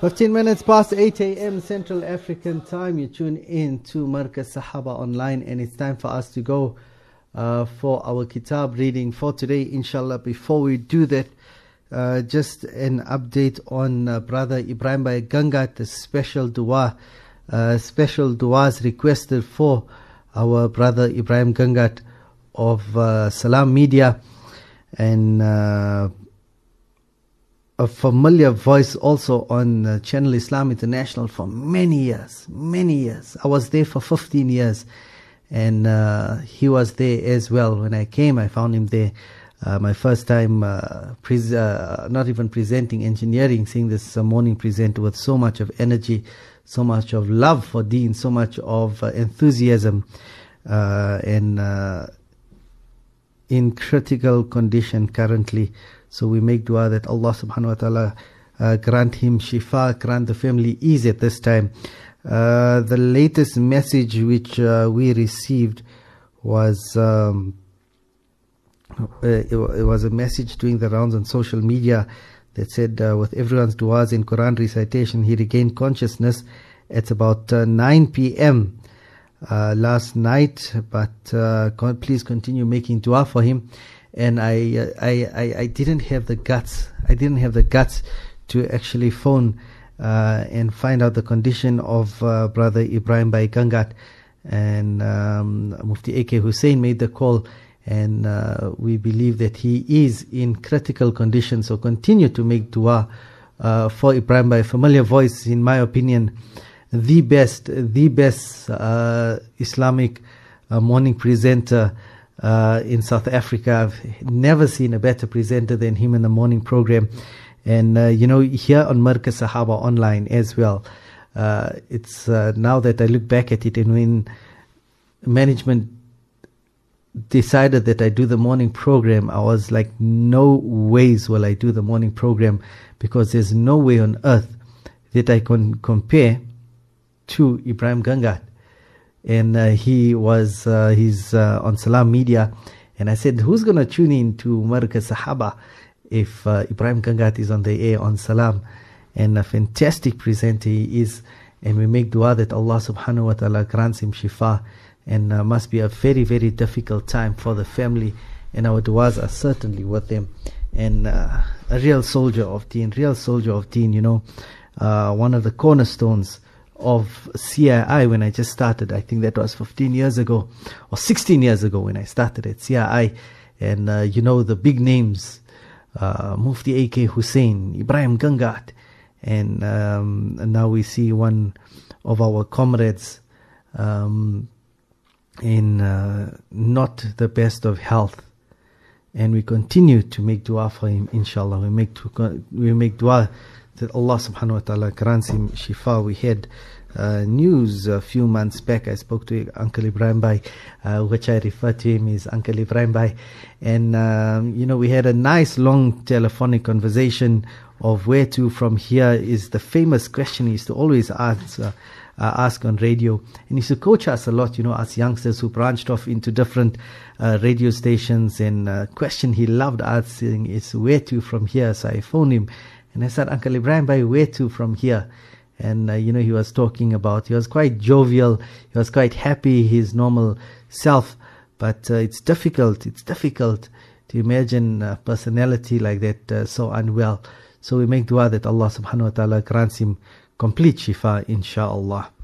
15 minutes past 8 a.m. Central African time. You tune in to Markaz Sahaba Online, and it's time for us to go uh, for our kitab reading for today, inshallah. Before we do that, uh, just an update on uh, Brother Ebrahim Gangat, the special dua. Uh, special duas requested for our brother Ebrahim Gangat of uh, Salam Media and uh, a familiar voice also on uh, Channel Islam International for many years, many years. I was there for 15 years, and uh, he was there as well. When I came, I found him there. Uh, my first time, uh, uh, not even presenting engineering, seeing this morning presenter with so much of energy, so much of love for Dean, so much of enthusiasm, and in critical condition currently. So we make dua that Allah subhanahu wa ta'ala uh, grant him shifa, grant the family ease at this time. Uh, the latest message which uh, we received was um, it, it, was a message doing the rounds on social media that said, with everyone's duas in Quran recitation, he regained consciousness at about 9 p.m. last night. But please continue making dua for him and I, I, I, I, didn't have the guts. I didn't have the guts to actually phone uh, and find out the condition of uh, brother Ebrahim Bhai Gangat. And um, Mufti AK Hussein made the call, and uh, we believe that he is in critical condition. So continue to make dua uh, for Ebrahim Bhai. Familiar voice, in my opinion, the best, the best uh, Islamic uh, morning presenter uh, in South Africa. I've never seen a better presenter than him in the morning program. And, uh, you know, here on Markaz Sahaba online as well. It's now that I look back at it and when management decided that I do the morning program, I was like, no ways will I do the morning program because there's no way on earth that I can compare to Ebrahim Gangat and uh, he was uh, he's uh, on Salam Media, and I said, who's gonna tune in to Markaz Sahaba if uh, Ebrahim Gangat is on the air on Salam, and a fantastic presenter he is, and we make dua that Allah Subhanahu wa Taala grants him shifa, and uh, must be a very very difficult time for the family, and our duas are certainly with them, and uh, a real soldier of Deen, real soldier of Deen, you know, one of the cornerstones of CII when I just started. I think that was 15 years ago or 16 years ago when I started at CII. And uh, you know the big names, uh, Mufti AK Hussein, Ebrahim Gangat. And, um, now we see one of our comrades um, in uh, not the best of health. And we continue to make dua for him, inshallah. We make, we make dua that Allah subhanahu wa ta'ala grants him shifa. We had uh, news a few months back. I spoke to Uncle Ebrahim Bhai, uh, which I refer to him as Uncle Ebrahim Bhai. And, um, you know, we had a nice long telephonic conversation of where to from here is the famous question he used to always answer. Uh, ask on radio. And he used to coach us a lot, you know, us youngsters who branched off into different uh, radio stations. And uh, question he loved asking is where to from here. So I phoned him and I said, Uncle Ebrahim, Bhai where to from here? And, uh, you know, he was talking about, he was quite jovial, he was quite happy, his normal self. But uh, it's difficult, it's difficult to imagine a personality like that, uh, so unwell. So we make dua that Allah subhanahu wa ta'ala grants him complete shifa, inshaAllah.